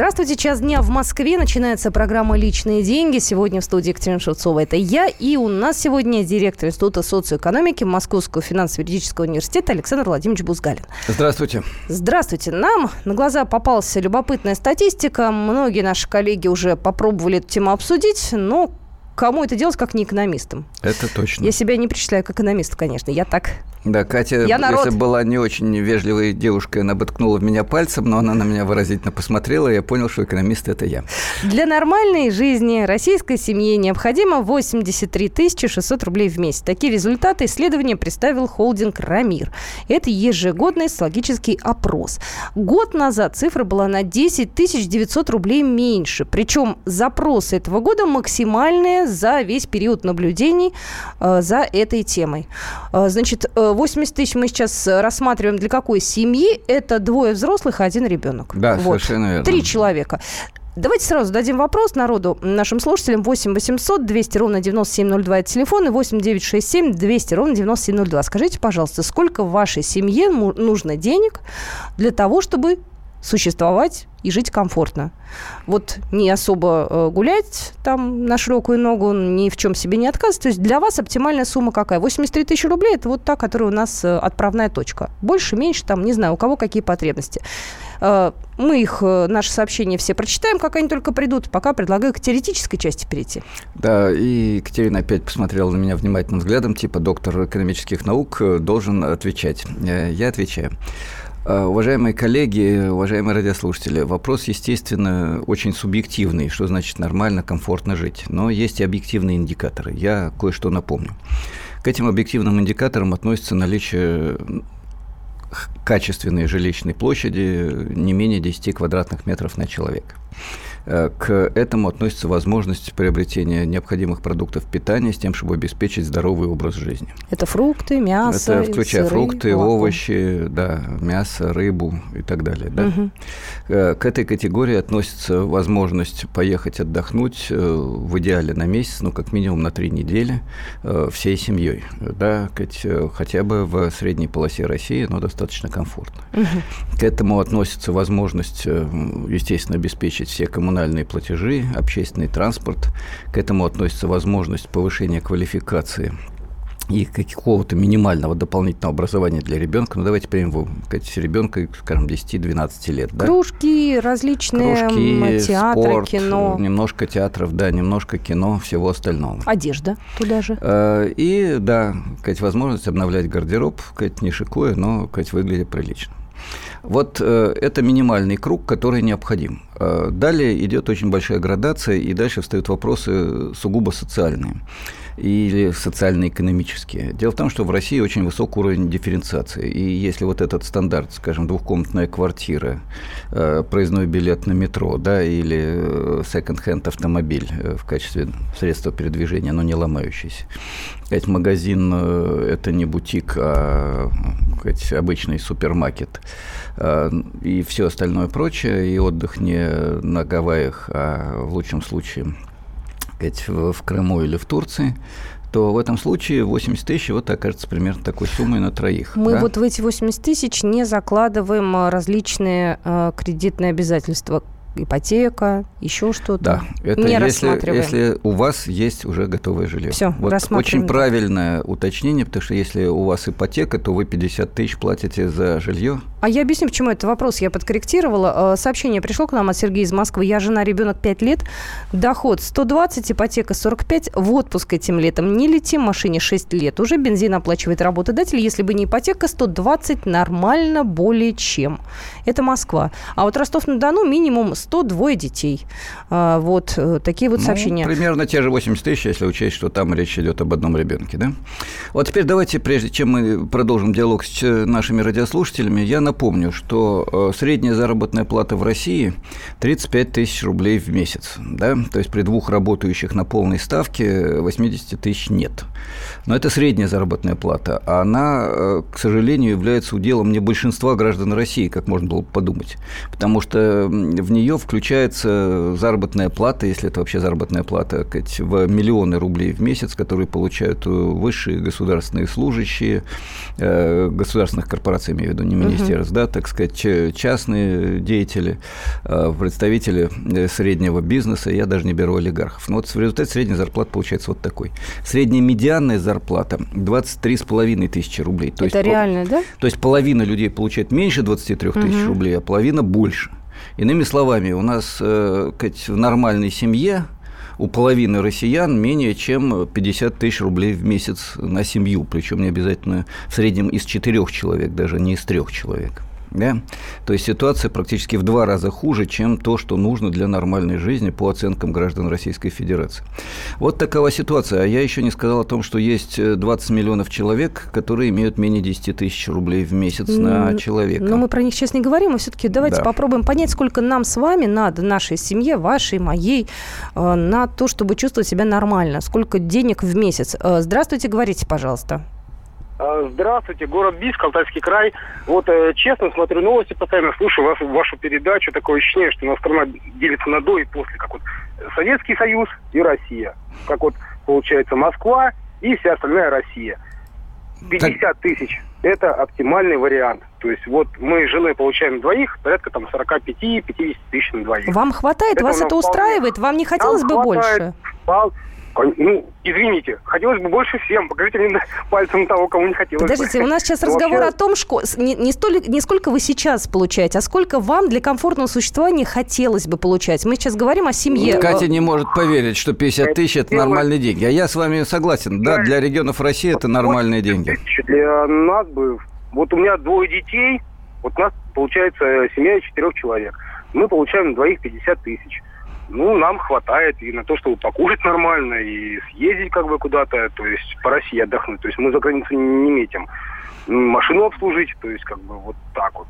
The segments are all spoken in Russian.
Здравствуйте, час дня в Москве. Начинается программа «Личные деньги». Сегодня в студии Екатерина Шевцова. Это я. И у нас сегодня директор Института социоэкономики Московского финансово-юридического университета Александр Владимирович Бузгалин. Здравствуйте. Здравствуйте. Нам на глаза попалась любопытная статистика. Многие наши коллеги уже попробовали эту тему обсудить, но кому это делать, как не экономистам? Это точно. Я себя не причисляю как экономист, конечно. Я так да, Катя, Я народ. если была не очень вежливой девушкой, она бы ткнула в меня пальцем, но она на меня выразительно посмотрела, и я понял, что экономист – это я. Для нормальной жизни российской семье необходимо 83 600 рублей в месяц. Такие результаты исследования представил холдинг «Рамир». Это ежегодный социологический опрос. Год назад цифра была на 10 900 рублей меньше. Причем запросы этого года максимальные за весь период наблюдений э, за этой темой. Э, значит, э, 80 тысяч мы сейчас рассматриваем для какой семьи? Это двое взрослых и один ребенок. Да, вот. совершенно верно. Три человека. Давайте сразу дадим вопрос народу, нашим слушателям. 8 800 200 ровно 9702 это телефон, и 8 967 200 ровно 9702. Скажите, пожалуйста, сколько в вашей семье нужно денег для того, чтобы существовать и жить комфортно. Вот не особо э, гулять там на широкую ногу, ни в чем себе не отказывать. То есть для вас оптимальная сумма какая? 83 тысячи рублей – это вот та, которая у нас э, отправная точка. Больше, меньше, там, не знаю, у кого какие потребности. Э, мы их, наши сообщения все прочитаем, как они только придут. Пока предлагаю к теоретической части перейти. Да, и Екатерина опять посмотрела на меня внимательным взглядом, типа доктор экономических наук должен отвечать. Я отвечаю. Э, уважаемые коллеги, уважаемые радиослушатели, вопрос, естественно, очень субъективный, что значит нормально, комфортно жить. Но есть и объективные индикаторы. Я кое-что напомню. К этим объективным индикаторам относится наличие качественной жилищной площади не менее 10 квадратных метров на человека. Э, к этому относится возможность приобретения необходимых продуктов питания с тем, чтобы обеспечить здоровый образ жизни. Это фрукты, мясо, Это включая сыры, фрукты, молоко. овощи, да, мясо, рыбу и так далее. Да? Угу. К этой категории относится возможность поехать отдохнуть э, в идеале на месяц, ну, как минимум на три недели всей семьей. Да, хотя бы в средней полосе России, но достаточно комфортно. Угу. К этому относится возможность, естественно, обеспечить все коммунальные коммунальные платежи, общественный транспорт. К этому относится возможность повышения квалификации и какого-то минимального дополнительного образования для ребенка. Ну, давайте примем ребенка, скажем, 10-12 лет. Да? Кружки, различные Кружки, театры, спорт, кино. Немножко театров, да, немножко кино, всего остального. Одежда туда же. Э, и, да, сказать, возможность обновлять гардероб, сказать, не шикуя, но, сказать, выглядит прилично. Вот э, это минимальный круг, который необходим. Э, далее идет очень большая градация, и дальше встают вопросы сугубо социальные или социально-экономические. Дело в том, что в России очень высокий уровень дифференциации. И если вот этот стандарт, скажем, двухкомнатная квартира, э, проездной билет на метро, да, или секонд-хенд автомобиль э, в качестве средства передвижения, но не ломающийся. Сказать, магазин э, – это не бутик, а сказать, обычный супермаркет. Э, и все остальное прочее, и отдых не на Гавайях, а в лучшем случае сказать, в Крыму или в Турции, то в этом случае 80 тысяч вот окажется примерно такой суммой на троих. Мы да? вот в эти 80 тысяч не закладываем э, различные э, кредитные обязательства ипотека, еще что-то. Да, это не если, если у вас есть уже готовое жилье. Все, вот Очень правильное уточнение, потому что если у вас ипотека, то вы 50 тысяч платите за жилье. А я объясню, почему это вопрос я подкорректировала. Э, сообщение пришло к нам от Сергея из Москвы. Я жена, ребенок 5 лет, доход 120, ипотека 45, в отпуск этим летом не летим, машине 6 лет. Уже бензин оплачивает работодатель. Если бы не ипотека, 120 нормально более чем. Это Москва. А вот Ростов-на-Дону минимум 102 детей. А, вот э, такие вот ну, сообщения. Примерно те же 80 тысяч, если учесть, что там речь идет об одном ребенке. Да? Вот теперь давайте, прежде чем мы продолжим диалог с нашими радиослушателями, я напомню, что э, средняя заработная плата в России 35 тысяч рублей в месяц. Да? То есть при двух работающих на полной ставке 80 тысяч нет. Но это средняя заработная плата. А она, э, к сожалению, является уделом не большинства граждан России, как можно было подумать. Потому что в нее включается заработная плата, если это вообще заработная плата, в миллионы рублей в месяц, которые получают высшие государственные служащие, э, государственных корпораций, имею в виду, не министерств, раз, да, так сказать, частные деятели, э, представители э, среднего бизнеса, я даже не беру олигархов. Но вот в результате средняя зарплата получается вот такой. Средняя медианная зарплата 23,5 тысячи рублей. То Это есть, реально, да? То есть половина людей получает меньше 23 тысяч угу. рублей, а половина больше. Иными словами, у нас э, в нормальной семье у половины россиян менее чем 50 тысяч рублей в месяц на семью, причем не обязательно в среднем из четырех человек, даже не из трех человек. Да? То есть ситуация практически в два раза хуже, чем то, что нужно для нормальной жизни по оценкам граждан Российской Федерации. Вот такова ситуация. А я еще не сказал о том, что есть 20 миллионов человек, которые имеют менее 10 тысяч рублей в месяц на человека. Но мы про них сейчас не говорим, а все-таки давайте да. попробуем понять, сколько нам с вами надо, нашей семье, вашей, моей, э, на то, чтобы чувствовать себя нормально. Сколько денег в месяц? Э, здравствуйте, говорите, пожалуйста. А, здравствуйте, город Бийск, Алтайский край. Вот э, честно смотрю новости, постоянно слушаю вашу, вашу передачу. Такое ощущение, что у нас страна делится на до и после. Как вот Советский Союз и Россия. Как вот получается Москва и вся остальная Россия. 50 тысяч – это оптимальный вариант. То есть вот мы жены получаем двоих, порядка там 45-50 тысяч на двоих. Вам хватает? Это Вас это устраивает? Вам не хотелось бы больше? Вполне, ну, извините, хотелось бы больше всем. Покажите мне пальцем того, кому не хотелось Подождите, бы. у нас сейчас разговор о том, что не, не, столь, не сколько вы сейчас получаете, а сколько вам для комфортного существования хотелось бы получать. Мы сейчас говорим о семье. Ну, Катя не может поверить, что 50 тысяч – это нормальные деньги. А я с вами согласен. Да, для регионов России это нормальные деньги. Для нас бы... Вот у меня двое детей, вот у нас получается семья из четырех человек. Мы получаем двоих 50 тысяч ну, нам хватает и на то, чтобы покушать нормально, и съездить как бы куда-то, то есть по России отдохнуть. То есть мы за границу не метим. Машину обслужить, то есть как бы вот так вот.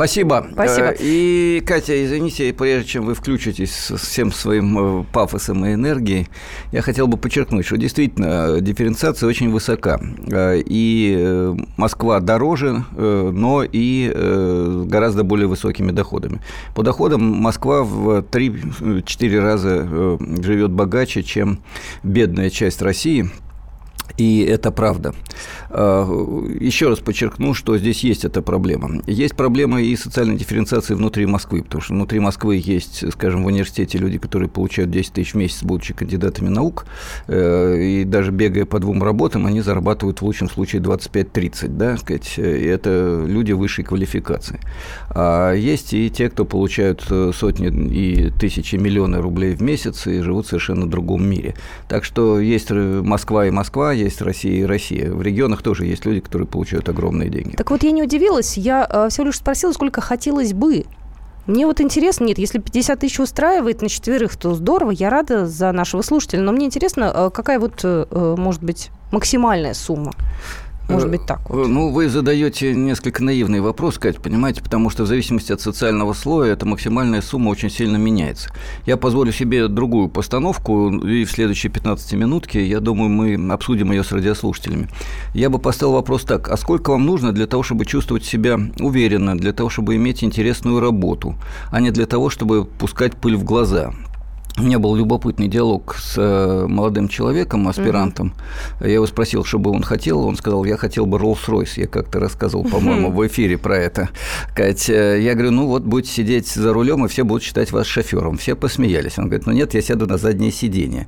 Спасибо. Спасибо. Э, и, Катя, извините, прежде чем вы включитесь с всем своим э, пафосом и энергией, я хотел бы подчеркнуть, что действительно дифференциация очень высока. Э, и Москва дороже, но и гораздо более высокими доходами. По доходам Москва в 3-4 раза живет богаче, чем бедная часть России – и это правда. А, еще раз подчеркну, что здесь есть эта проблема. Есть проблема и социальной дифференциации внутри Москвы, потому что внутри Москвы есть, скажем, в университете люди, которые получают 10 тысяч в месяц, будучи кандидатами наук, э, и даже бегая по двум работам, они зарабатывают в лучшем случае 25-30, да, сказать, и это люди высшей квалификации. А есть и те, кто получают э, сотни и тысячи, миллионы рублей в месяц и живут в совершенно другом мире. Так что есть Москва и Москва, есть Россия и Россия. В регионах тоже есть люди, которые получают огромные деньги. Так вот, я не удивилась, я э, всего лишь спросила, сколько хотелось бы. Мне вот интересно, нет, если 50 тысяч устраивает на четверых, то здорово, я рада за нашего слушателя. Но мне интересно, э, какая вот, э, может быть, максимальная сумма? Может быть, так вот. Ну, вы задаете несколько наивный вопрос, Кать, понимаете, потому что в зависимости от социального слоя эта максимальная сумма очень сильно меняется. Я позволю себе другую постановку, и в следующие 15 минутки, я думаю, мы обсудим ее с радиослушателями. Я бы поставил вопрос так, а сколько вам нужно для того, чтобы чувствовать себя уверенно, для того, чтобы иметь интересную работу, а не для того, чтобы пускать пыль в глаза? У меня был любопытный диалог с э, молодым человеком, аспирантом. Mm-hmm. Я его спросил, что бы он хотел. Он сказал, я хотел бы Rolls-Royce. Я как-то рассказывал, по-моему, mm-hmm. в эфире про это. Кать, э, я говорю, ну вот будете сидеть за рулем, и все будут считать вас шофером. Все посмеялись. Он говорит, ну нет, я сяду на заднее сиденье.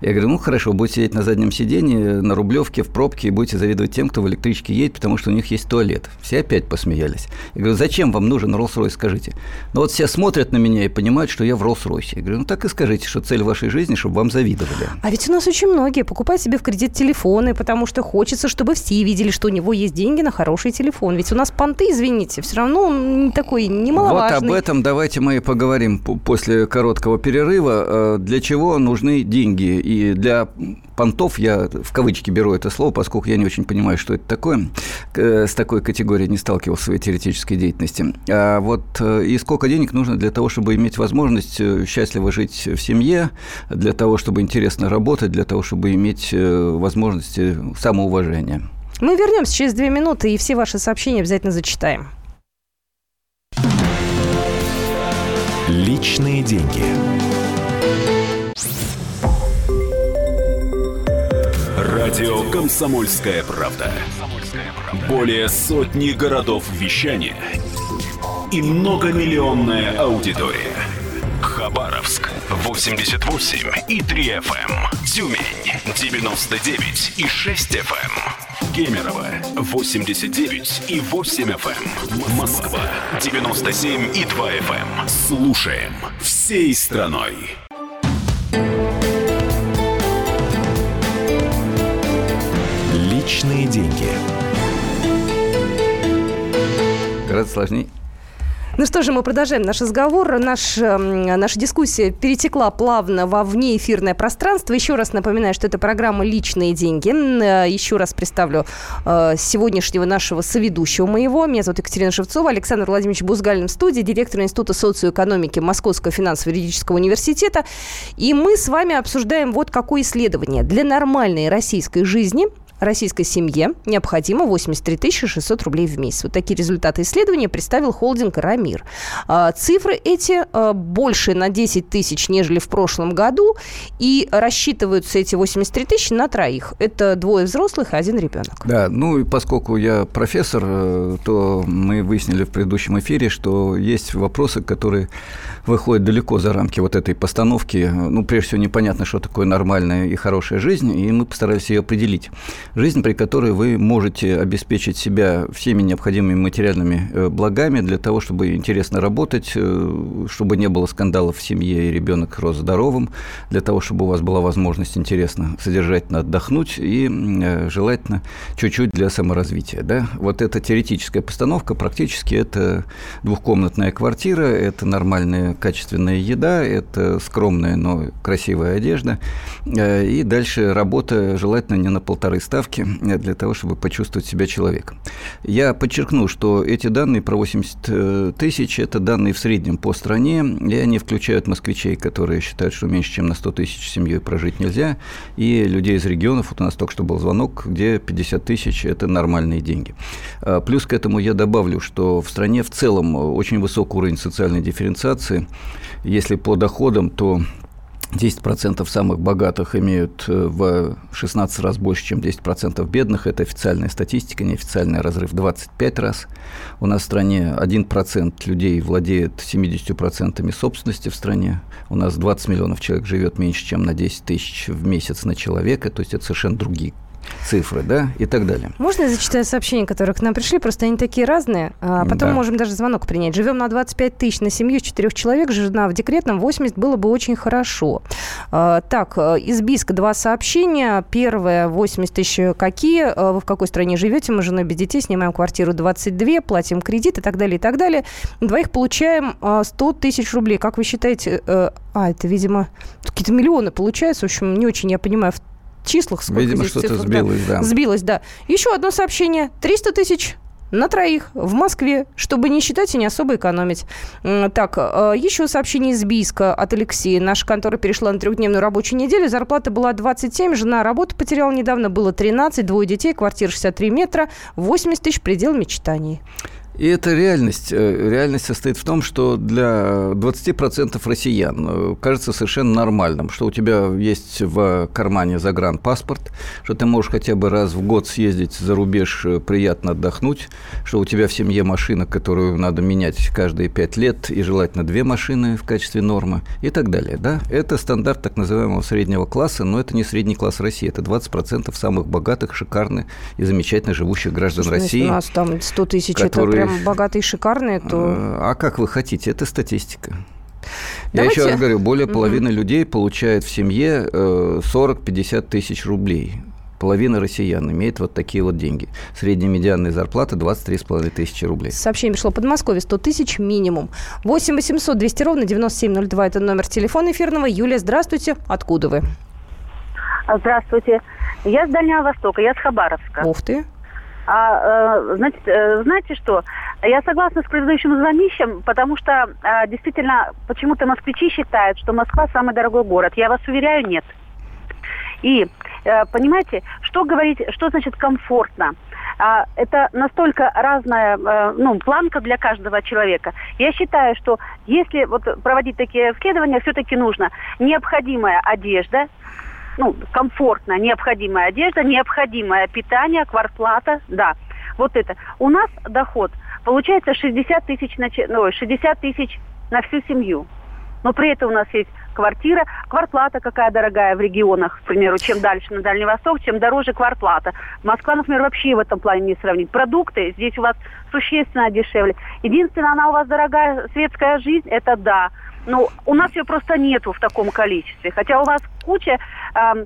Я говорю, ну хорошо, будете сидеть на заднем сиденье, на Рублевке, в пробке, и будете завидовать тем, кто в электричке едет, потому что у них есть туалет. Все опять посмеялись. Я говорю, зачем вам нужен Rolls-Royce, скажите? Ну вот все смотрят на меня и понимают, что я в Rolls-Royce. Я говорю, ну так и скажите скажите, что цель вашей жизни, чтобы вам завидовали. А ведь у нас очень многие покупают себе в кредит телефоны, потому что хочется, чтобы все видели, что у него есть деньги на хороший телефон. Ведь у нас понты, извините, все равно он такой немаловажный. Вот об этом давайте мы поговорим после короткого перерыва. Э, для чего нужны деньги? И для понтов, я в кавычки беру это слово, поскольку я не очень понимаю, что это такое, с такой категорией не сталкивался в своей теоретической деятельности. А вот э, и сколько денег нужно для того, чтобы иметь возможность э, счастливо жить в семье, для того, чтобы интересно работать, для того, чтобы иметь э, возможности самоуважения? Мы вернемся через две минуты и все ваши сообщения обязательно зачитаем. Личные деньги. Радио «Комсомольская правда». Более сотни городов вещания и многомиллионная аудитория. Хабаровск 88 и 3 FM. Тюмень 99 и 6 FM. Кемерово 89 и 8 FM. Москва 97 и 2 FM. Слушаем всей страной. Личные деньги. Гораздо сложнее. Ну что же, мы продолжаем наш разговор. Наш, эм, наша дискуссия перетекла плавно во внеэфирное пространство. Еще раз напоминаю, что это программа «Личные деньги». Э, еще раз представлю э, сегодняшнего нашего соведущего моего. Меня зовут Екатерина Шевцова. Александр Владимирович Бузгалин в студии, директор Института социоэкономики Московского финансово-юридического университета. И мы с вами обсуждаем вот какое исследование. Для нормальной российской жизни – российской семье необходимо 83 600 рублей в месяц. Вот такие результаты исследования представил холдинг «Рамир». А, цифры эти а, больше на 10 тысяч, нежели в прошлом году, и рассчитываются эти 83 тысячи на троих. Это двое взрослых и один ребенок. Да, ну и поскольку я профессор, э, то мы выяснили в предыдущем эфире, что есть вопросы, которые выходят далеко за рамки вот этой постановки. Ну, прежде всего, непонятно, что такое нормальная и хорошая жизнь, и мы постарались ее определить. Жизнь, при которой вы можете обеспечить себя всеми необходимыми материальными э, благами для того, чтобы интересно работать, э, чтобы не было скандалов в семье и ребенок рос здоровым, для того, чтобы у вас была возможность интересно содержательно отдохнуть и э, желательно чуть-чуть для саморазвития. Да? Вот эта теоретическая постановка практически это двухкомнатная квартира, это нормальная качественная еда, это скромная, но красивая одежда, и дальше работа желательно не на полторы ставки, ставки для того, чтобы почувствовать себя человеком. Я подчеркну, что эти данные про 80 э, тысяч – это данные в среднем по стране, и они включают москвичей, которые считают, что меньше, чем на 100 тысяч семьей прожить нельзя, и людей из регионов, вот у нас только что был звонок, где 50 тысяч – это нормальные деньги. А, плюс к этому я добавлю, что в стране в целом очень высокий уровень социальной дифференциации. Если по доходам, то 10% самых богатых имеют э, в 16 раз больше, чем 10% бедных. Это официальная статистика, неофициальный разрыв 25 раз. У нас в стране 1% людей владеет 70% собственности в стране. У нас 20 миллионов человек живет меньше, чем на 10 тысяч в месяц на человека. То есть это совершенно другие цифры, да, и так далее. Можно я зачитаю сообщения, которые к нам пришли? Просто они такие разные. А потом да. можем даже звонок принять. Живем на 25 тысяч на семью четырех человек, жена в декретном 80 было бы очень хорошо. А, так, э, из Биска два сообщения. Первое, 80 тысяч какие? А, вы в какой стране живете? Мы с женой без детей, снимаем квартиру 22, платим кредит и так далее, и так далее. Двоих получаем 100 а, тысяч рублей. Как вы считаете? Э, а, это, видимо, какие-то миллионы получаются. В общем, не очень я понимаю в числах. Сколько Видимо, что-то сбилось, да. Сбилось, да. Еще одно сообщение. 300 тысяч на троих в Москве, чтобы не считать и не особо экономить. Так, э, еще сообщение из Бийска от Алексея. Наша контора перешла на трехдневную рабочую неделю. Зарплата была 27, жена работу потеряла недавно, было 13, двое детей, квартира 63 метра, 80 тысяч предел мечтаний. И эта реальность. Э, реальность состоит в том, что для 20% россиян э, кажется совершенно нормальным, что у тебя есть в кармане загранпаспорт, что ты можешь хотя бы раз в год съездить за рубеж, э, приятно отдохнуть, что у тебя в семье машина, которую надо менять каждые 5 лет, и желательно две машины в качестве нормы и так далее. Да? Это стандарт так называемого среднего класса, но это не средний класс России, это 20% самых богатых, шикарных и замечательно живущих граждан Слушай, ну, России. У нас там 100 тысяч, которые прям богатые и шикарные, то... А, а как вы хотите? Это статистика. Давайте... Я еще раз говорю, более половины угу. людей получают в семье 40-50 э, тысяч рублей. Половина россиян имеет вот такие вот деньги. Средняя медианная зарплата 23,5 тысячи рублей. Сообщение пришло Подмосковье 100 тысяч минимум. 8 800 200 ровно 9702 – это номер телефона эфирного. Юлия, здравствуйте. Откуда вы? Здравствуйте. Я с Дальнего Востока, я с Хабаровска. Ух ты. А, э, значит, э, знаете что? Я согласна с предыдущим звонищем, потому что э, действительно почему-то москвичи считают, что Москва самый дорогой город. Я вас уверяю, нет. И понимаете, что говорить, что значит комфортно? А, это настолько разная ну, планка для каждого человека. Я считаю, что если вот проводить такие исследования, все-таки нужно необходимая одежда, ну, комфортная, необходимая одежда, необходимое питание, квартплата, да. вот это. У нас доход получается 60 тысяч на, ну, 60 тысяч на всю семью. Но при этом у нас есть квартира, квартплата какая дорогая в регионах, к примеру, чем дальше на Дальний Восток, чем дороже квартплата. Москва, например, вообще в этом плане не сравнить. Продукты здесь у вас существенно дешевле. Единственное, она у вас дорогая светская жизнь, это да. Но у нас ее просто нету в таком количестве. Хотя у вас куча Э,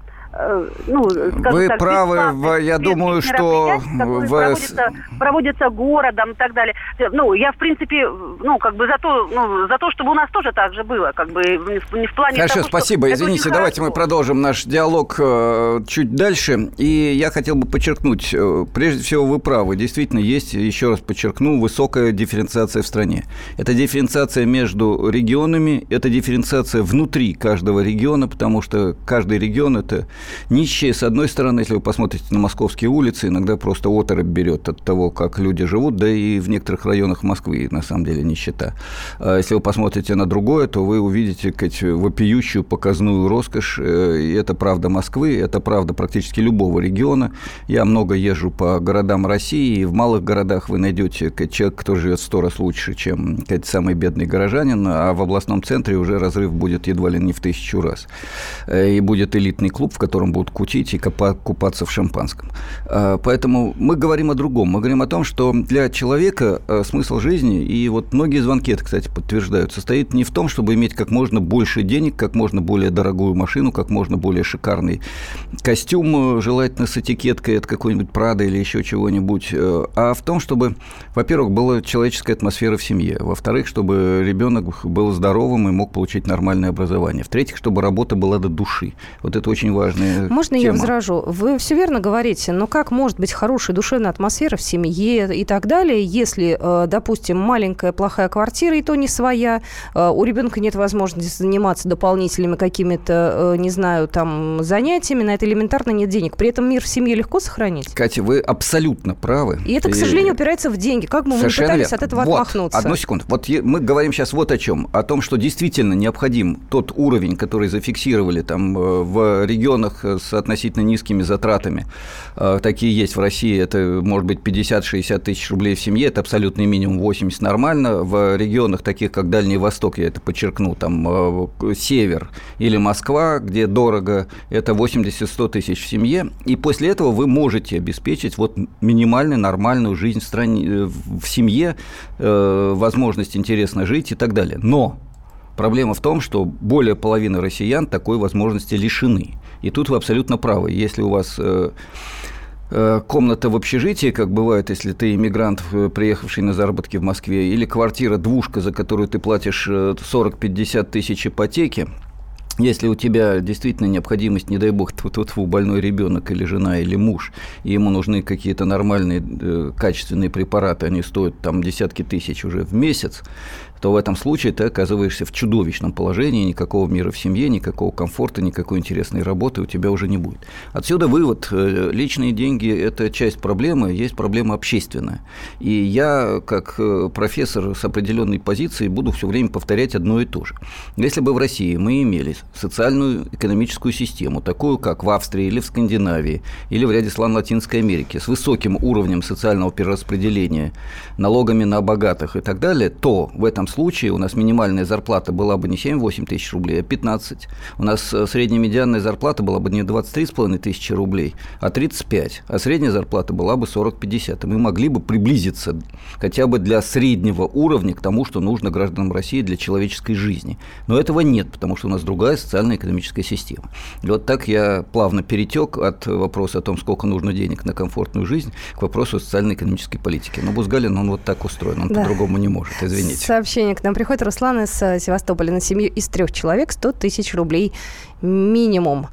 ну, Вы так, правы, в, я думаю, что... В... Проводятся, проводятся городом и так далее. Ну, я, в принципе, ну, как бы за то, ну, за то, чтобы у нас тоже так же было, как бы не в плане Хорошо, того, спасибо. Извините, давайте хорошо. мы продолжим наш диалог э, чуть дальше. И я хотел бы подчеркнуть, э, прежде всего, вы правы. Действительно, есть, еще раз подчеркну, высокая дифференциация в стране. Это дифференциация между регионами, это дифференциация внутри каждого региона, потому что каждый регион – это Нищие, с одной стороны, если вы посмотрите на московские улицы, иногда просто оторопь берет от того, как люди живут, да и в некоторых районах Москвы, на самом деле, нищета. А если вы посмотрите на другое, то вы увидите сказать, вопиющую показную роскошь. Э, и это правда Москвы, это правда практически любого региона. Я много езжу по городам России, и в малых городах вы найдете сказать, человек, кто живет в сто раз лучше, чем сказать, самый бедный горожанин, а в областном центре уже разрыв будет едва ли не в тысячу раз. Э, и будет элитный клуб, в котором будут кутить и купаться в шампанском. А, поэтому мы говорим о другом. Мы говорим о том, что для человека э, смысл жизни, и вот многие звонки это, кстати, подтверждают, состоит не в том, чтобы иметь как можно больше денег, как можно более дорогую машину, как можно более шикарный костюм, э, желательно с этикеткой от какой-нибудь Прада или еще чего-нибудь, э, а в том, чтобы, во-первых, была человеческая атмосфера в семье, во-вторых, чтобы ребенок был здоровым и мог получить нормальное образование, в-третьих, чтобы работа была до души. Вот это очень важно важная Можно тема. я возражу? Вы все верно говорите, но как может быть хорошая душевная атмосфера в семье и так далее, если, э, допустим, маленькая плохая квартира, и то не своя, э, у ребенка нет возможности заниматься дополнительными какими-то, э, не знаю, там, занятиями, на это элементарно нет денег. При этом мир в семье легко сохранить? Катя, вы абсолютно правы. И это, к сожалению, упирается в деньги. Как бы мы ни пытались верно. от этого вот, отмахнуться? Одну секунду. Вот мы говорим сейчас вот о чем. О том, что действительно необходим тот уровень, который зафиксировали там в регионах регионах э, с относительно низкими затратами. Э, такие есть в России. Это может быть 50-60 тысяч рублей в семье. Это абсолютный минимум 80 нормально. В регионах таких, как Дальний Восток, я это подчеркну, там э, Север или Москва, где дорого, это 80-100 тысяч в семье. И после этого вы можете обеспечить вот минимальную нормальную жизнь в, стране, в семье, возможность интересно жить и так далее. Но Проблема в том, что более половины россиян такой возможности лишены. И тут вы абсолютно правы. Если у вас э, э, комната в общежитии, как бывает, если ты иммигрант, э, приехавший на заработки в Москве, или квартира-двушка, за которую ты платишь 40-50 тысяч ипотеки, если у тебя действительно необходимость, не дай бог, вот больной ребенок или жена или муж, и ему нужны какие-то нормальные качественные препараты, они стоят там десятки тысяч уже в месяц, то в этом случае ты оказываешься в чудовищном положении, никакого мира в семье, никакого комфорта, никакой интересной работы у тебя уже не будет. Отсюда вывод. Э, личные деньги – это часть проблемы, есть проблема общественная. И я, как э, профессор с определенной позицией, буду все время повторять одно и то же. Если бы в России мы имели социальную экономическую систему, такую, как в Австрии или в Скандинавии, или в ряде стран Латинской Америки, с высоким уровнем социального перераспределения, налогами на богатых и так далее, то в этом случае у нас минимальная зарплата была бы не 7-8 тысяч рублей, а 15. У нас э, средняя медианная зарплата была бы не 23,5 тысячи рублей, а 35. А средняя зарплата была бы 40-50. И мы могли бы приблизиться хотя бы для среднего уровня к тому, что нужно гражданам России для человеческой жизни. Но этого нет, потому что у нас другая социально-экономическая система. И вот так я плавно перетек от вопроса о том, сколько нужно денег на комфортную жизнь, к вопросу социально-экономической политики. Но Бузгалин, он вот так устроен, он да. по-другому не может, извините. Сообщение сообщение к нам приходит. Руслан из э, Севастополя на семью из трех человек 100 тысяч рублей минимум.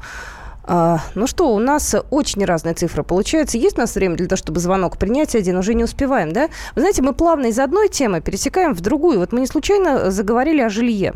А, ну что, у нас очень разные цифры получаются. Есть у нас время для того, чтобы звонок принять один? Уже не успеваем, да? Вы знаете, мы плавно из одной темы пересекаем в другую. Вот мы не случайно заговорили о жилье.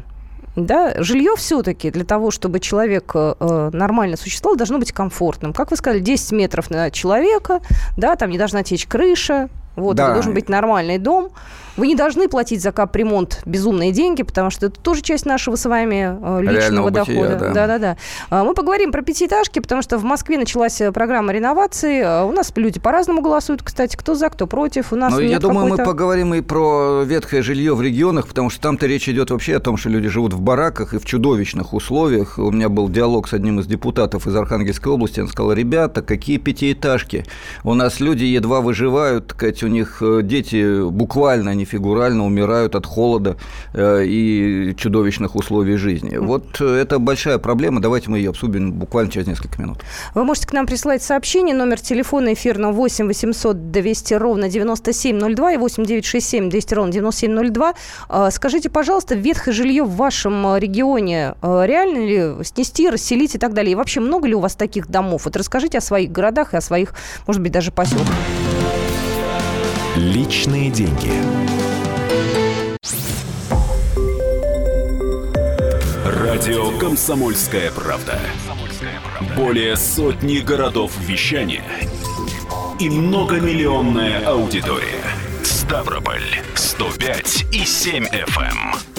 Да, жилье все-таки для того, чтобы человек э, нормально существовал, должно быть комфортным. Как вы сказали, 10 метров на человека, да, там не должна течь крыша, Вот, Да. это должен быть нормальный дом. Вы не должны платить за капремонт безумные деньги, потому что это тоже часть нашего с вами э, личного Реального бытия, дохода. да. Да-да-да. А, Мы поговорим про пятиэтажки, потому что в Москве началась э, программа реновации. А У нас люди по-разному голосуют, кстати, кто за, кто против. У нас Но Ну, я думаю, мы поговорим и про ветхое жилье в регионах, потому что там-то речь идет вообще о том, что люди живут в бараках и в чудовищных условиях. У меня был диалог с одним из депутатов из Архангельской области. Он сказал, ребята, какие пятиэтажки? У нас люди едва выживают, сказать, у них э, дети буквально, не фигурально умирают от холода э, и чудовищных условий жизни. Вот э, это большая проблема. Давайте мы ее обсудим буквально через несколько минут. Вы можете к нам присылать сообщение. Номер телефона эфирного 8 800 200 ровно 9702 и 8 967 200 ровно 9702. А, Скажите, пожалуйста, ветхое жилье в вашем регионе реально ли снести, расселить и так далее? И вообще много ли у вас таких домов? Вот расскажите о своих городах и о своих, может быть, даже поселках. Личные деньги. Радио «Комсомольская правда». Более сотни городов вещания и многомиллионная аудитория. Ставрополь 105 и 7 FM.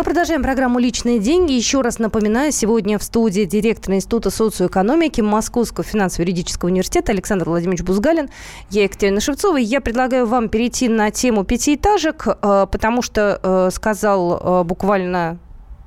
Мы продолжаем программу «Личные деньги». Еще раз напоминаю, сегодня в студии директор Института социоэкономики Московского финансово-юридического университета Александр Владимирович Бузгалин. Я Екатерина Шевцова. Я предлагаю вам перейти на тему пятиэтажек, э, потому что э, сказал э, буквально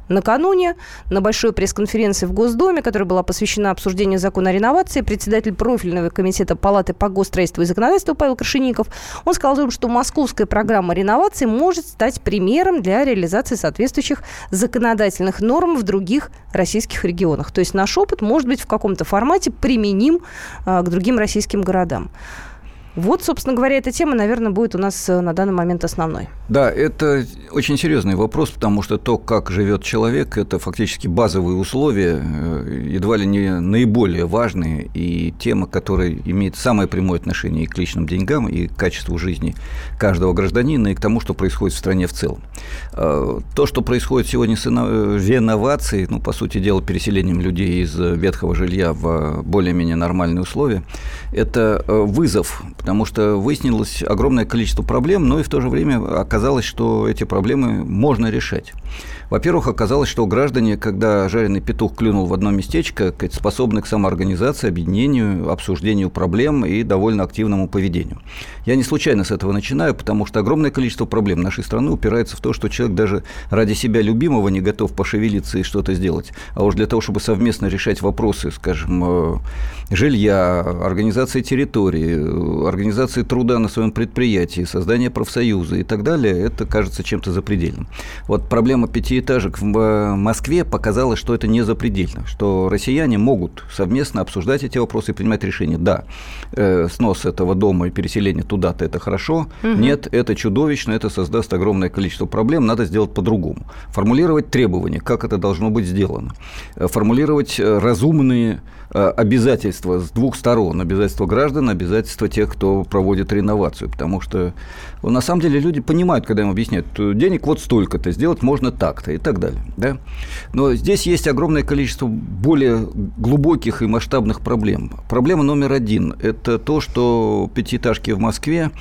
накануне на большой пресс-конференции в Госдуме, которая была посвящена обсуждению закона о реновации, председатель профильного комитета Палаты по госстроительству и законодательству Павел Крашеников, он сказал, что московская программа реновации может стать примером для реализации соответствующих законодательных норм в других российских регионах. То есть наш опыт может быть в каком-то формате применим а, к другим российским городам. Вот, собственно говоря, эта тема, наверное, будет у нас э, на данный момент основной. Да, это очень серьезный вопрос, потому что то, как живет человек, это фактически базовые условия, э, едва ли не наиболее важные, и тема, которая имеет самое прямое отношение и к личным деньгам, и к качеству жизни каждого гражданина, и к тому, что происходит в стране в целом. Э, То, что происходит сегодня с реновацией, ну, по сути дела, переселением людей из ветхого жилья в более-менее нормальные условия, это вызов, потому что выяснилось огромное количество проблем, но и в то же время оказалось, что эти проблемы можно решать. Во-первых, оказалось, что граждане, когда жареный петух клюнул в одно местечко, способны к самоорганизации, объединению, обсуждению проблем и довольно активному поведению. Я не случайно с этого начинаю, потому что огромное количество проблем нашей страны упирается в то, что человек даже ради себя любимого не готов пошевелиться и что-то сделать. А уж для того, чтобы совместно решать вопросы, скажем, э, жилья, организации территории, э, организации труда на своем предприятии, создания профсоюза и так далее, это кажется чем-то запредельным. Вот проблема пятиэтажек в э, Москве показала, что это не запредельно, что россияне могут совместно обсуждать эти вопросы и принимать решения. Да, э, снос этого дома и переселение туда-то – это хорошо. Нет, это чудовищно, это создаст огромное количество проблем, надо сделать по-другому. Формулировать требования, как это должно быть сделано. Э, Формулировать э, разумные обязательства с двух сторон. Обязательства граждан, обязательства тех, кто проводит реновацию. Потому что на самом деле люди понимают, когда им объясняют, «Э, денег вот столько-то, сделать можно так-то и так далее. Да? Но здесь есть огромное количество более глубоких и масштабных проблем. Проблема номер один – это то, что пятиэтажки в Москве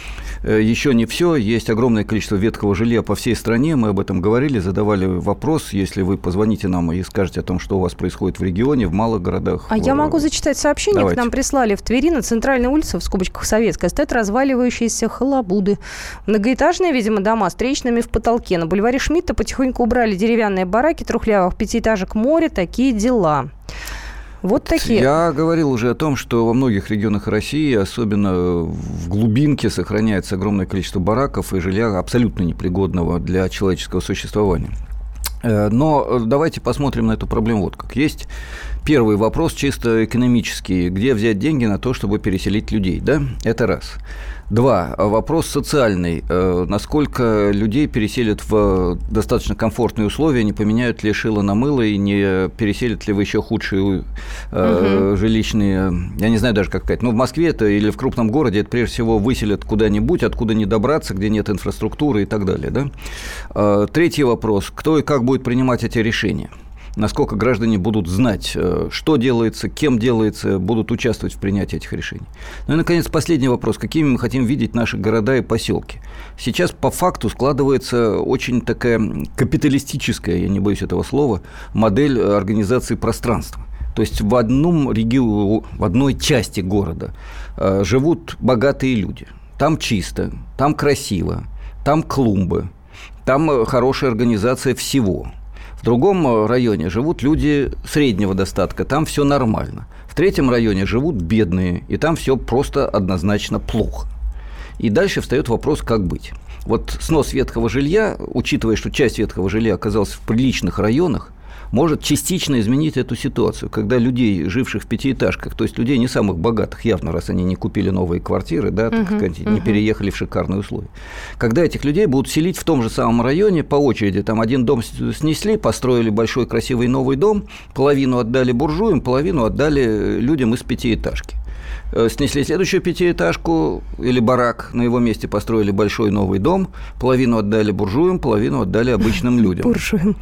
э, еще не все. Есть огромное количество ветхого жилья по всей стране. Мы об этом говорили, задавали вопрос. Если вы позвоните нам и скажете о том, что у вас происходит в регионе, в малых городах. А я в- могу зачитать сообщение. Давайте. К нам прислали в Твери на центральной улице, в скобочках Советская, стоят разваливающиеся халабуды. Многоэтажные, видимо, дома с трещинами в потолке. На бульваре Шмидта потихоньку убрали деревянные бараки трухлявых пятиэтажек море. Такие дела. Вот такие. Я говорил уже о том, что во многих регионах России, особенно в глубинке, сохраняется огромное количество бараков и жилья абсолютно непригодного для человеческого существования. Э, Но давайте посмотрим на эту проблему вот как. Есть Первый вопрос чисто экономический. Где взять деньги на то, чтобы переселить людей? Да? Это раз. Два. Вопрос социальный. Э, насколько людей переселят в достаточно комфортные условия, не поменяют ли шило на мыло и не переселят ли в еще худшие угу. жилищные, я не знаю даже как сказать, ну в Москве это или в крупном городе это прежде всего выселят куда-нибудь, откуда не добраться, где нет инфраструктуры и так далее. Да? Э, третий вопрос. Кто и как будет принимать эти решения? Насколько граждане будут знать, э, что делается, кем делается, будут участвовать в принятии этих решений. Ну и, наконец, последний вопрос. Какими мы хотим видеть наши города и поселки? Сейчас по факту складывается очень такая капиталистическая, я не боюсь этого слова, модель организации пространства. То есть в одном регионе, в одной части города э, живут богатые люди. Там чисто, там красиво, там клумбы, там э, хорошая организация всего – в другом э, районе живут люди среднего достатка, там все нормально. В третьем районе живут бедные, и там все просто однозначно плохо. И дальше встает вопрос, как быть. Вот снос ветхого жилья, учитывая, что часть ветхого жилья оказалась в приличных районах, может частично изменить эту ситуацию, когда людей, живших в пятиэтажках, то есть людей не самых богатых, явно, раз они не купили новые квартиры, да, так, uh-huh, uh-huh. не переехали в шикарные условия, когда этих людей будут селить в том же самом районе по очереди, там один дом снесли, построили большой красивый новый дом, половину отдали буржуям, половину отдали людям из пятиэтажки. Э, снесли следующую пятиэтажку или барак, на его месте построили большой новый дом, половину отдали буржуям, половину отдали обычным людям. Буржуям.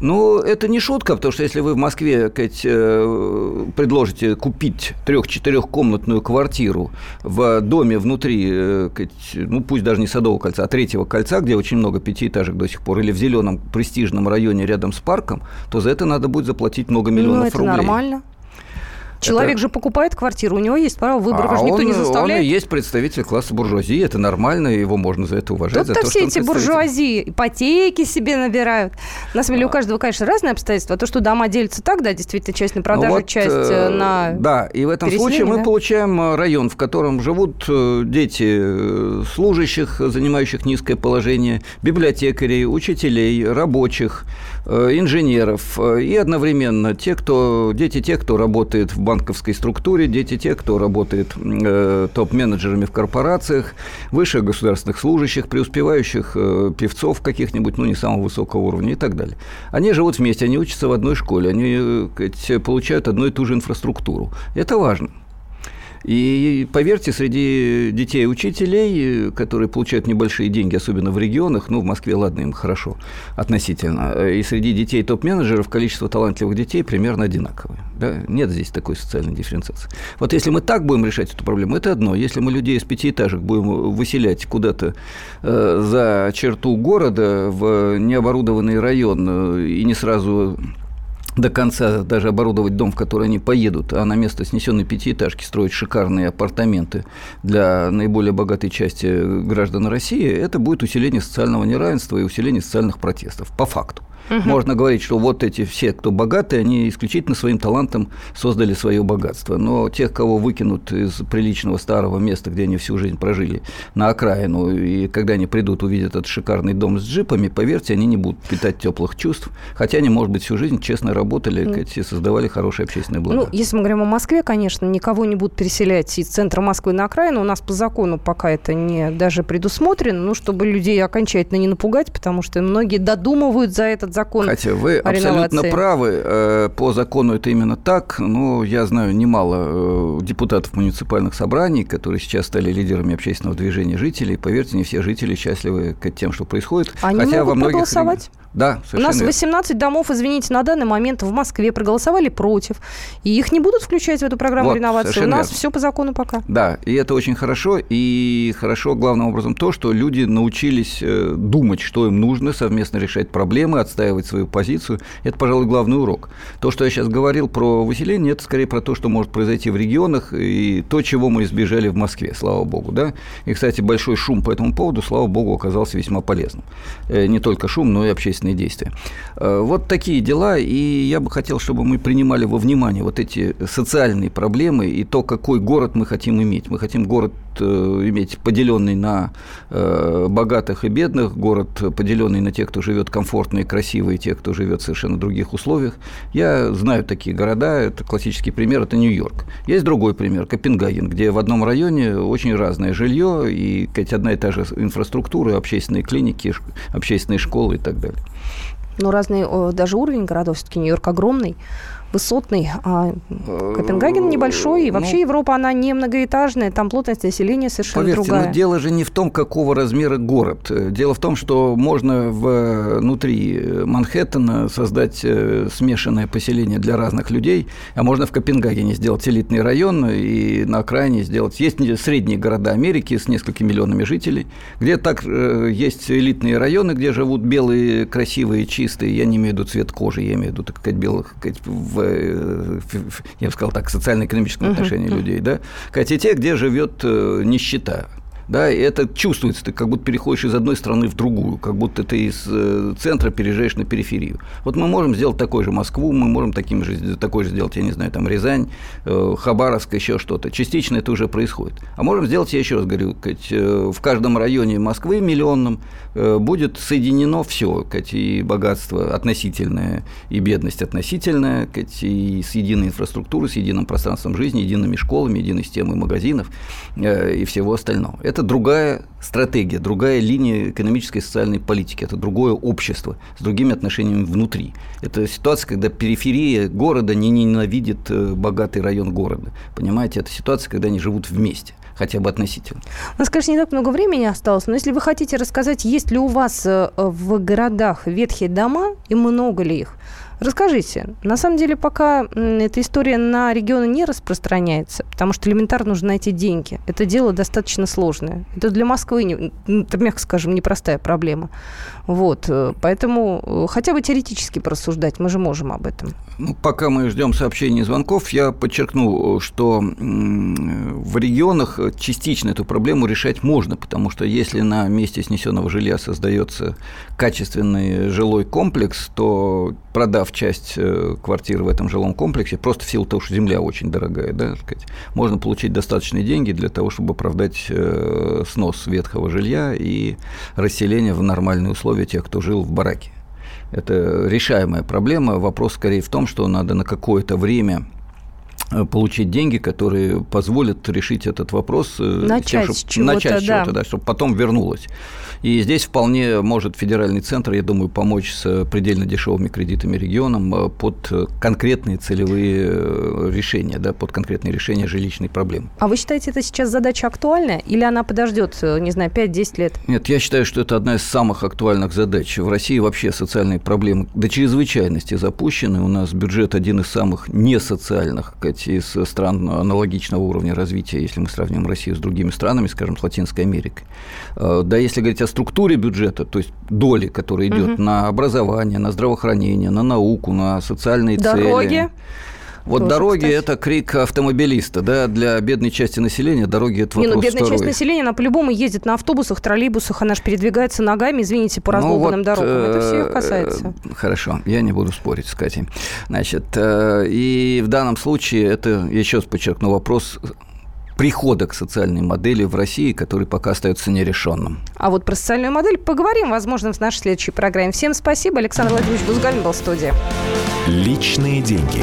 Ну, это не шутка, потому что если вы в Москве Кать, э, предложите купить трех-четырехкомнатную квартиру в доме внутри, э, Кать, ну, пусть даже не Садового кольца, а Третьего кольца, где очень много пятиэтажек до сих пор, или в зеленом престижном районе рядом с парком, то за это надо будет заплатить много миллионов ну, это рублей. нормально. Человек это... же покупает квартиру, у него есть право выбора, а же никто он, не заставляет. Он и есть представитель класса буржуазии, это нормально, его можно за это уважать. Тут-то все эти буржуазии ипотеки себе набирают. На самом деле а. у каждого, конечно, разные обстоятельства. То, что дома делятся так, да, действительно, часть на продажу, ну, вот, часть э, на Да, и в этом случае мы да? получаем э, район, в котором живут э, дети служащих, занимающих низкое положение, библиотекарей, учителей, рабочих, инженеров и одновременно те, кто, дети тех, кто работает в банковской структуре, дети те, кто работает э, топ-менеджерами в корпорациях, высших государственных служащих, преуспевающих э, певцов каких-нибудь, ну, не самого высокого уровня и так далее. Они живут вместе, они учатся в одной школе, они э, получают одну и ту же инфраструктуру. Это важно. И поверьте, среди детей учителей, которые получают небольшие деньги, особенно в регионах, ну, в Москве, ладно, им хорошо относительно, и среди детей топ-менеджеров количество талантливых детей примерно одинаковое. Да? Нет здесь такой социальной дифференциации. Вот если мы так будем решать эту проблему, это одно. Если мы людей из пятиэтажек будем выселять куда-то э, за черту города в необорудованный район э, и не сразу до конца даже оборудовать дом, в который они поедут, а на место снесенной пятиэтажки строить шикарные апартаменты для наиболее богатой части граждан России, это будет усиление социального неравенства и усиление социальных протестов, по факту. Угу. Можно говорить, что вот эти все, кто богатые, они исключительно своим талантом создали свое богатство. Но тех, кого выкинут из приличного старого места, где они всю жизнь прожили, на окраину, и когда они придут, увидят этот шикарный дом с джипами, поверьте, они не будут питать теплых чувств, хотя они, может быть, всю жизнь честно работали mm. и создавали хорошее общественное благо. Ну, если мы говорим о Москве, конечно, никого не будут переселять из центра Москвы на окраину. У нас по закону пока это не даже предусмотрено, ну, чтобы людей окончательно не напугать, потому что многие додумывают за этот закон Хотя вы абсолютно правы. Э, по закону это именно так. Но я знаю немало э, депутатов муниципальных собраний, которые сейчас стали лидерами общественного движения жителей. Поверьте, не все жители счастливы к тем, что происходит. Они Хотя могут во многих проголосовать? Да, У нас 18 верно. домов, извините, на данный момент в Москве проголосовали против. И их не будут включать в эту программу вот, реновации. У нас верно. все по закону пока. Да, и это очень хорошо. И хорошо главным образом то, что люди научились э, думать, что им нужно, совместно решать проблемы, отстаивать свою позицию. Это, пожалуй, главный урок. То, что я сейчас говорил про выселение, это скорее про то, что может произойти в регионах, и то, чего мы избежали в Москве, слава богу. Да? И, кстати, большой шум по этому поводу, слава богу, оказался весьма полезным. Э, не только шум, но и общественные действия. Э, вот такие дела. И я бы хотел, чтобы мы принимали во внимание вот эти социальные проблемы и то, какой город мы хотим иметь. Мы хотим город э, иметь поделенный на богатых и бедных, город поделенный на тех, кто живет комфортно и красиво, и тех, кто живет в совершенно других условиях. Я знаю такие города, это классический пример, это Нью-Йорк. Есть другой пример, Копенгаген, где в одном районе очень разное жилье и сказать, одна и та же инфраструктура, общественные клиники, общественные школы и так далее. Но разный даже уровень городов, все-таки Нью-Йорк огромный высотный, а Копенгаген небольшой, и вообще ну, Европа, она не многоэтажная, там плотность населения совершенно поверьте, другая. Но дело же не в том, какого размера город. Дело в том, что можно внутри Манхэттена создать э, смешанное поселение для разных людей, а можно в Копенгагене сделать элитный район и на окраине сделать... Есть средние города Америки с несколькими миллионами жителей, где так э, есть элитные районы, где живут белые, красивые, чистые, я не имею в виду цвет кожи, я имею в виду, так сказать, белых, в я бы сказал так, социально-экономическом uh-huh, отношении uh-huh. людей, да, хотя те, где живет э, нищета, да, и это чувствуется, ты как будто переходишь из одной страны в другую, как будто ты из э, центра переезжаешь на периферию. Вот мы можем сделать такой же Москву, мы можем таким же, такой же сделать, я не знаю, там Рязань, э, Хабаровск, еще что-то. Частично это уже происходит. А можем сделать, я еще раз говорю, э, в каждом районе Москвы миллионном будет соединено все, и богатство относительное, и бедность относительная, и с единой инфраструктурой, с единым пространством жизни, едиными школами, единой системой магазинов и всего остального. Это это другая стратегия, другая линия экономической и социальной политики, это другое общество с другими отношениями внутри. Это ситуация, когда периферия города не ненавидит э, богатый район города. Понимаете, это ситуация, когда они живут вместе хотя бы относительно. У нас, конечно, не так много времени осталось, но если вы хотите рассказать, есть ли у вас э, в городах ветхие дома и много ли их, Расскажите, на самом деле пока эта история на регионы не распространяется, потому что элементарно нужно найти деньги. Это дело достаточно сложное. Это для Москвы, не, это, мягко скажем, непростая проблема. Вот, э, поэтому э, хотя бы теоретически порассуждать мы же можем об этом. Ну, пока мы ждем сообщений и звонков, я подчеркну, что в регионах частично эту проблему решать можно, потому что если на месте снесенного жилья создается качественный жилой комплекс, то продав часть э, квартир в этом жилом комплексе, просто в силу того, что земля очень дорогая, да, сказать, можно получить достаточные деньги для того, чтобы оправдать э, снос ветхого жилья и расселение в нормальные условия тех, кто жил в бараке. Это решаемая проблема. Вопрос скорее в том, что надо на какое-то время получить деньги, которые позволят решить этот вопрос. Э, начать тем, чтобы, начать да. чего-то, да, чтобы потом вернулось. И здесь вполне может федеральный центр, я думаю, помочь с предельно дешевыми кредитами регионам э, под конкретные целевые решения, да, под конкретные решения жилищной проблемы. А вы считаете, это сейчас задача актуальная или она подождет, не знаю, 5-10 лет? Нет, я считаю, что это одна из самых актуальных задач. В России вообще социальные проблемы до чрезвычайности запущены. У нас бюджет один из самых несоциальных, сказать, из стран аналогичного уровня развития, если мы сравним Россию с другими странами, скажем, с Латинской Америкой. Э, да, если говорить о структуре бюджета, то есть доли, которая идет угу. на образование, на здравоохранение, на науку, на социальные Дороги. цели. Вот Тоже, дороги кстати. это крик автомобилиста, да, для бедной части населения дороги это вопрос Не, ну бедная второй. часть населения, она по-любому ездит на автобусах, троллейбусах, она же передвигается ногами, извините, по раздолбанным ну, вот, дорогам. Это все их э, касается. Хорошо, я не буду спорить с Катей. Значит, э, и в данном случае это, еще раз подчеркну, вопрос прихода к социальной модели в России, который пока остается нерешенным. А вот про социальную модель поговорим, возможно, в нашей следующей программе. Всем спасибо. Александр Владимирович Бузгалин был в студии. Личные деньги.